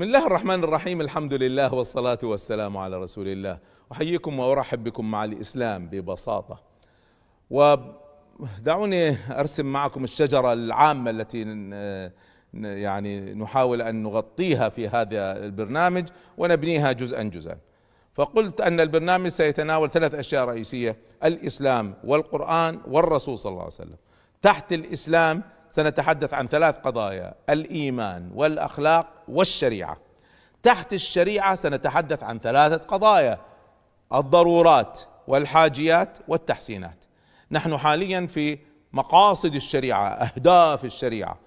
بسم الله الرحمن الرحيم. الحمد لله والصلاة والسلام على رسول الله. أحييكم وأرحب بكم مع الإسلام ببساطة. ودعوني أرسم معكم الشجرة العامة التي يعني نحاول أن نغطيها في هذا البرنامج ونبنيها جزءا جزءا. فقلت أن البرنامج سيتناول ثلاث أشياء رئيسية الإسلام والقرآن والرسول صلى الله عليه وسلم. تحت الإسلام سنتحدث عن ثلاث قضايا الإيمان والأخلاق والشريعة. تحت الشريعة سنتحدث عن ثلاثة قضايا الضرورات والحاجيات والتحسينات. نحن حاليا في مقاصد الشريعة أهداف الشريعة.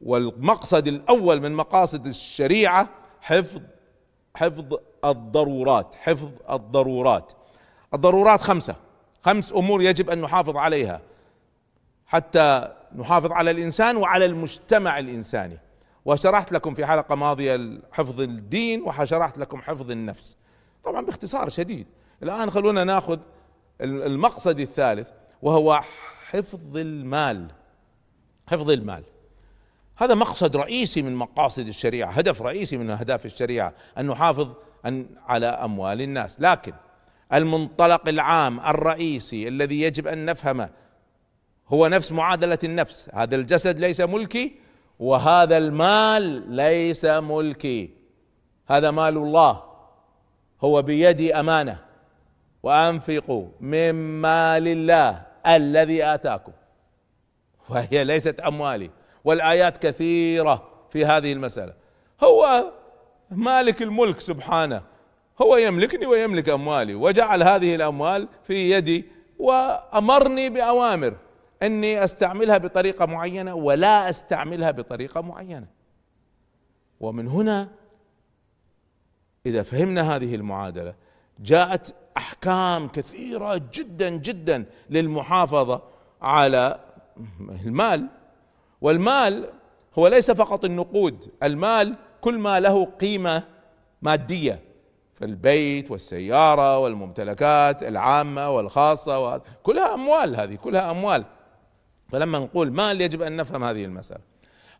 والمقصد الأول من مقاصد الشريعة حفظ حفظ الضرورات حفظ الضرورات. الضرورات خمسة. خمس أمور يجب أن نحافظ عليها. حتى نحافظ على الإنسان وعلى المجتمع الإنساني. وشرحت لكم في حلقة ماضية حفظ الدين وشرحت لكم حفظ النفس. طبعا باختصار شديد. الآن خلونا ناخذ المقصد الثالث وهو حفظ المال. حفظ المال. هذا مقصد رئيسي من مقاصد الشريعة هدف رئيسي من أهداف الشريعة أن نحافظ أن على أموال الناس. لكن المنطلق العام الرئيسي الذي يجب أن نفهمه هو نفس معادلة النفس. هذا الجسد ليس ملكي وهذا المال ليس ملكي. هذا مال الله. هو بيدي أمانة. وأنفقوا من مال الله الذي آتاكم. وهي ليست أموالي. والآيات كثيرة في هذه المسألة. هو مالك الملك سبحانه. هو يملكني ويملك أموالي. وجعل هذه الأموال في يدي وأمرني بأوامر. أني أستعملها بطريقة معينة ولا أستعملها بطريقة معينة. ومن هنا إذا فهمنا هذه المعادلة جاءت أحكام كثيرة جدا جدا للمحافظة على المال. والمال هو ليس فقط النقود المال كل ما له قيمة مادية. فالبيت والسيارة والممتلكات العامة والخاصة كلها أموال هذه كلها أموال. فلما نقول مال يجب أن نفهم هذه المسألة.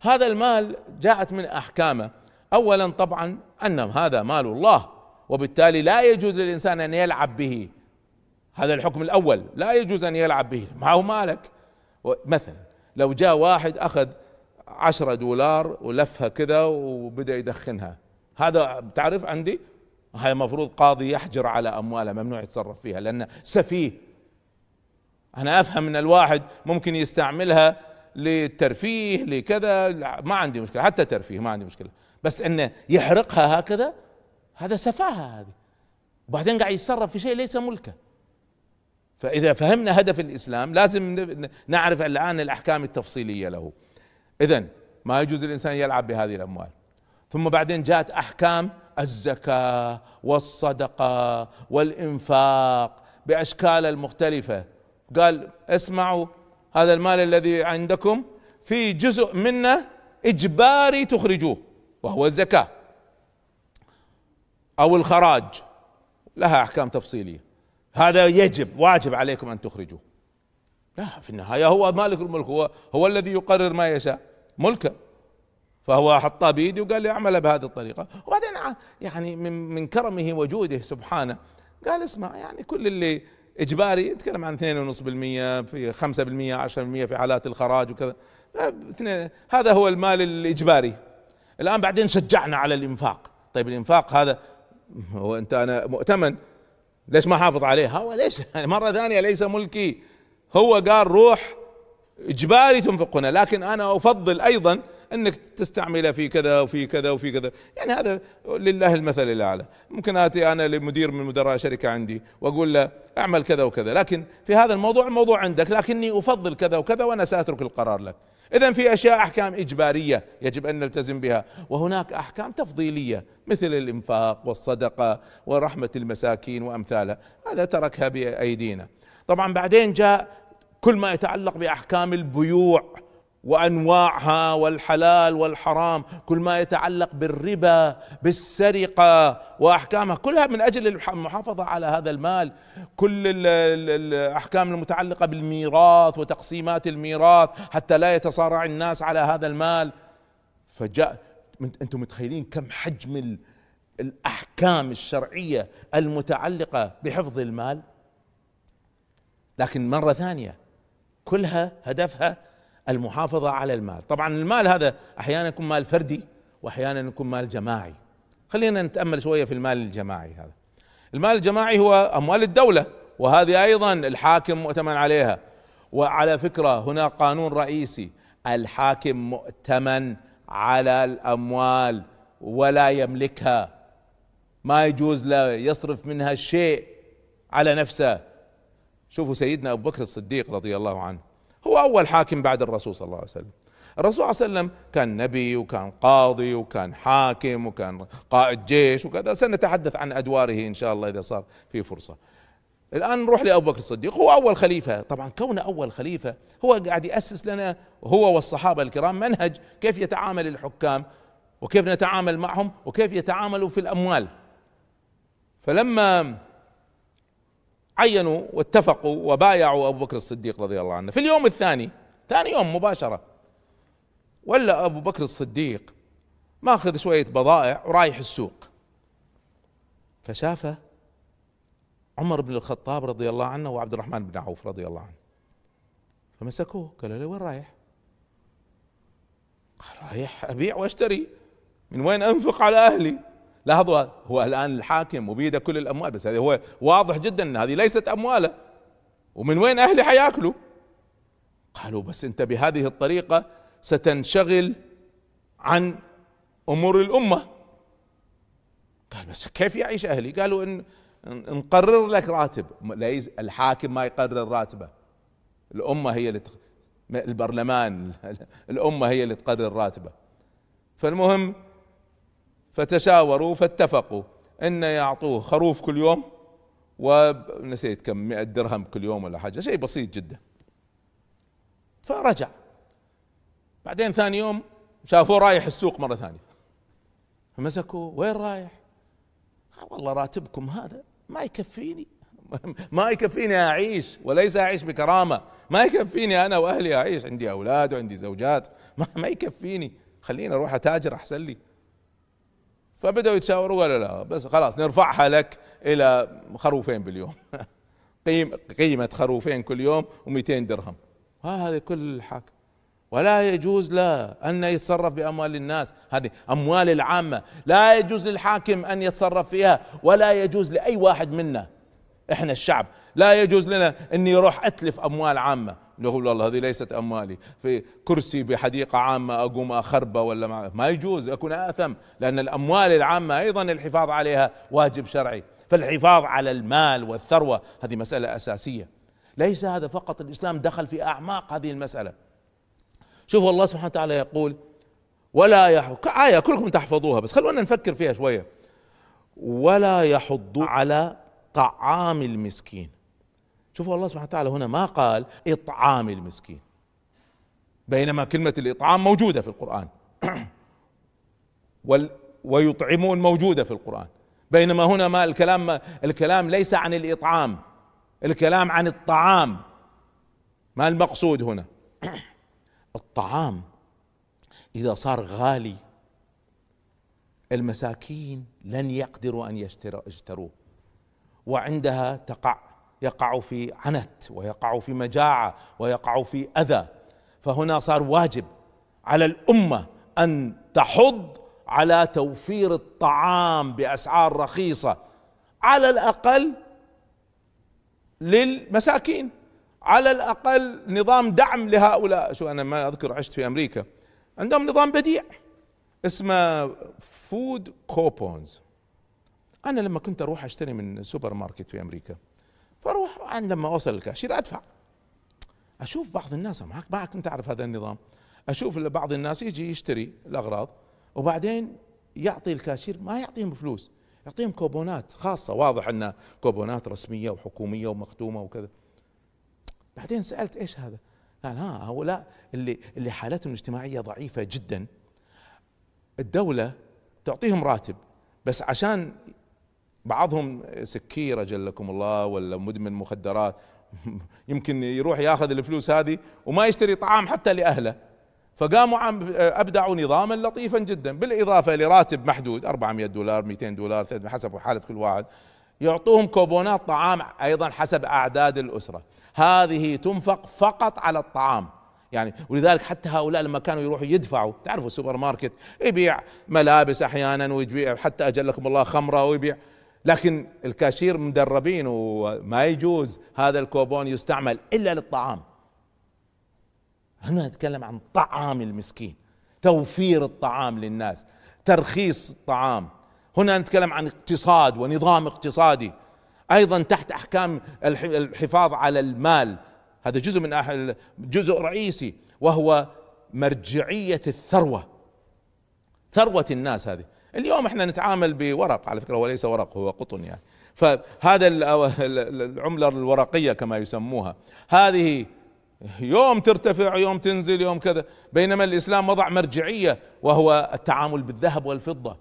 هذا المال جاءت من أحكامه. اولا طبعا أن هذا مال الله وبالتالي لا يجوز للإنسان أن يلعب به. هذا الحكم الأول لا يجوز أن يلعب به. معه مالك؟ مثلا لو جاء واحد أخذ عشرة دولار ولفها كذا وبدأ يدخنها. هذا تعرف عندي؟ هاي المفروض قاضي يحجر على أمواله ممنوع يتصرف فيها لأنه سفيه. أنا أفهم إن الواحد ممكن يستعملها للترفيه لكذا ما عندي مشكلة حتى ترفيه ما عندي مشكلة. بس انه يحرقها هكذا هذا سفاهة هذه. وبعدين قاعد يتصرف في شيء ليس ملكه. فإذا فهمنا هدف الإسلام لازم نعرف الآن الأحكام التفصيلية له. اذا ما يجوز الإنسان يلعب بهذه الأموال. ثم بعدين جاءت أحكام الزكاة والصدقة والإنفاق بأشكال المختلفة. قال اسمعوا هذا المال الذي عندكم في جزء منه إجباري تخرجوه وهو الزكاة أو الخراج. لها أحكام تفصيلية. هذا يجب واجب عليكم أن تخرجوه. لا في النهاية هو مالك الملك هو هو الذي يقرر ما يشاء ملكه فهو حطها بيدي وقال لي اعملها بهذه الطريقة. وبعدين يعني من من كرمه وجوده سبحانه قال اسمع يعني كل اللي إجباري نتكلم عن 2.5% في 5% 10% في حالات الخراج وكذا. هذا هو المال الإجباري. الآن بعدين شجعنا على الإنفاق. طيب الإنفاق هذا هو أنت أنا مؤتمن. ليش ما حافظ عليه؟ هو ليش مرة ثانية ليس ملكي. هو قال روح إجباري تنفق هنا لكن أنا أفضل أيضا أنك تستعمله في كذا وفي كذا وفي كذا. يعني هذا لله المثل الأعلى. ممكن آتي أنا لمدير من مدراء شركة عندي وأقول له أعمل كذا وكذا. لكن في هذا الموضوع الموضوع عندك. لكني أفضل كذا وكذا وأنا سأترك القرار لك. اذا في أشياء أحكام إجبارية يجب أن نلتزم بها. وهناك أحكام تفضيلية مثل الإنفاق والصدقة ورحمة المساكين وأمثالها. هذا تركها بأيدينا. طبعا بعدين جاء كل ما يتعلق بأحكام البيوع. وأنواعها والحلال والحرام كل ما يتعلق بالربا بالسرقة وأحكامها كلها من أجل المحافظة على هذا المال. كل الأحكام المتعلقة بالميراث وتقسيمات الميراث حتى لا يتصارع الناس على هذا المال. فجاء أنتم متخيلين كم حجم الأحكام الشرعية المتعلقة بحفظ المال؟ لكن مرة ثانية كلها هدفها المحافظة على المال. طبعا المال هذا أحيانا يكون مال فردي واحيانا يكون مال جماعي. خلينا نتأمل شوية في المال الجماعي هذا. المال الجماعي هو أموال الدولة وهذه أيضا الحاكم مؤتمن عليها. وعلى فكرة هنا قانون رئيسي الحاكم مؤتمن على الأموال ولا يملكها. ما يجوز له يصرف منها شيء على نفسه. شوفوا سيدنا أبو بكر الصديق رضي الله عنه. هو أول حاكم بعد الرسول صلى الله عليه وسلم. الرسول صلى الله عليه وسلم كان نبي وكان قاضي وكان حاكم وكان قائد جيش وكذا. سنتحدث عن أدواره إن شاء الله إذا صار في فرصة. الآن نروح لأبو بكر الصديق. هو أول خليفة. طبعا كونه أول خليفة هو قاعد يأسس لنا هو والصحابة الكرام منهج كيف يتعامل الحكام وكيف نتعامل معهم وكيف يتعاملوا في الأموال. فلما عينوا واتفقوا وبايعوا أبو بكر الصديق رضي الله عنه في اليوم الثاني ثاني يوم مباشرة ولا أبو بكر الصديق ماخذ شوية بضائع ورايح السوق فشافه عمر بن الخطاب رضي الله عنه وعبد الرحمن بن عوف رضي الله عنه فمسكوه قالوا له وين رايح؟ قال رايح أبيع وأشتري من وين أنفق على أهلي؟ لاحظوا هو الآن الحاكم وبيده كل الأموال بس هذا هو واضح جدا إن هذه ليست أمواله. ومن وين أهلي حيأكلوا؟ قالوا بس أنت بهذه الطريقة ستنشغل عن أمور الأمة. قال بس كيف يعيش أهلي؟ قالوا ان نقرر لك راتب. ليس الحاكم ما يقرر راتبه. الأمة هي اللي البرلمان الأمة هي اللي تقرر راتبه. فالمهم فتشاوروا فاتفقوا. إن يعطوه خروف كل يوم ونسيت كم 100 درهم كل يوم ولا حاجة شيء بسيط جدا. فرجع. بعدين ثاني يوم شافوه رايح السوق مرة ثانية. فمسكوه وين رايح؟ والله راتبكم هذا ما يكفيني. ما يكفيني أعيش وليس أعيش بكرامة. ما يكفيني أنا وأهلي أعيش عندي أولاد وعندي زوجات. ما, ما يكفيني. خليني أروح أتاجر أحسن لي. فبدأوا يتشاوروا قالوا لا بس خلاص نرفعها لك إلى خروفين باليوم. قيم قيمة خروفين كل يوم و200 درهم. هذا كل الحاكم ولا يجوز له أن يتصرف بأموال الناس. هذه أموال العامة. لا يجوز للحاكم أن يتصرف فيها ولا يجوز لأي واحد منا. إحنا الشعب. لا يجوز لنا إني أروح أتلف أموال عامة. نقول والله هذه ليست أموالي. في كرسي بحديقة عامة أقوم أخربه ولا ما, ما يجوز أكون آثم لأن الأموال العامة أيضا الحفاظ عليها واجب شرعي. فالحفاظ على المال والثروة هذه مسألة أساسية. ليس هذا فقط الإسلام دخل في أعماق هذه المسألة. شوفوا الله سبحانه وتعالى يقول ولا يحض آية كلكم تحفظوها بس خلونا نفكر فيها شوية. ولا يحض على طعام المسكين. شوفوا الله سبحانه وتعالى هنا ما قال إطعام المسكين. بينما كلمة الإطعام موجودة في القرآن. ويطعمون موجودة في القرآن. بينما هنا ما الكلام الكلام ليس عن الإطعام. الكلام عن الطعام. ما المقصود هنا؟ الطعام إذا صار غالي المساكين لن يقدروا أن يشتروه. وعندها تقع يقع في عنت ويقع في مجاعة ويقع في أذى. فهنا صار واجب على الأمة أن تحض على توفير الطعام بأسعار رخيصة على الأقل للمساكين على الأقل نظام دعم لهؤلاء. شو أنا ما أذكر عشت في أمريكا. عندهم نظام بديع اسمه food coupons أنا لما كنت أروح أشتري من سوبر ماركت في أمريكا فاروح عندما أوصل الكاشير أدفع. أشوف بعض الناس ما كنت اعرف هذا النظام. أشوف بعض الناس يجي يشتري الأغراض وبعدين يعطي الكاشير ما يعطيهم فلوس يعطيهم كوبونات خاصة. واضح انها كوبونات رسمية وحكومية ومختومة وكذا. بعدين سألت إيش هذا؟ قال ها هؤلاء اللي اللي حالتهم الاجتماعية ضعيفة جدا. الدولة تعطيهم راتب بس عشان بعضهم سكير اجلكم الله ولا مدمن مخدرات. يمكن يروح ياخذ الفلوس هذه وما يشتري طعام حتى لأهله. فقاموا أبدعوا نظاما لطيفا جدا بالإضافة لراتب محدود 400 دولار 200 دولار 300 حسب حالة كل واحد. يعطوهم كوبونات طعام أيضا حسب أعداد الأسرة. هذه تنفق فقط على الطعام. يعني ولذلك حتى هؤلاء لما كانوا يروحوا يدفعوا تعرفوا السوبر ماركت يبيع ملابس أحيانا ويبيع حتى أجلكم الله خمرة ويبيع. لكن الكاشير مدربين وما يجوز هذا الكوبون يستعمل إلا للطعام. هنا نتكلم عن طعام المسكين توفير الطعام للناس ترخيص الطعام. هنا نتكلم عن اقتصاد ونظام اقتصادي. أيضا تحت أحكام الحفاظ على المال. هذا جزء من جزء رئيسي وهو مرجعية الثروة. ثروة الناس هذه. اليوم إحنا نتعامل بورق على فكرة وليس ورق هو قطن يعني. فهذا العملة الورقية كما يسموها. هذه يوم ترتفع يوم تنزل يوم كذا. بينما الإسلام وضع مرجعية وهو التعامل بالذهب والفضة.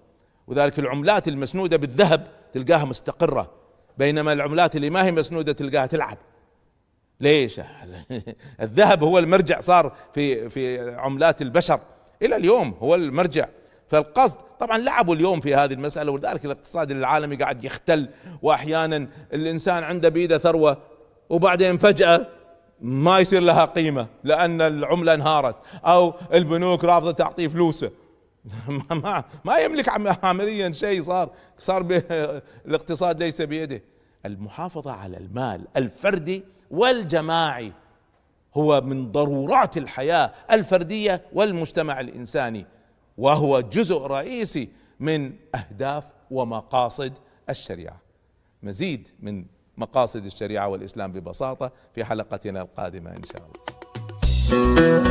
وذلك العملات المسنودة بالذهب تلقاها مستقرة. بينما العملات اللي ما هي مسنودة تلقاها تلعب. ليش؟ الذهب هو المرجع صار في في عملات البشر. إلى اليوم هو المرجع. فالقصد طبعا لعبوا اليوم في هذه المسألة ولذلك الاقتصاد العالمي قاعد يختل واحيانا الإنسان عنده بيده ثروة وبعدين فجأة ما يصير لها قيمة لأن العملة انهارت أو البنوك رافضة تعطيه فلوسه. ما ما يملك عمليا شيء صار صار الاقتصاد ليس بيده. المحافظة على المال الفردي والجماعي هو من ضرورات الحياة الفردية والمجتمع الإنساني. وهو جزء رئيسي من أهداف ومقاصد الشريعة. مزيد من مقاصد الشريعة والإسلام ببساطة في حلقتنا القادمة إن شاء الله.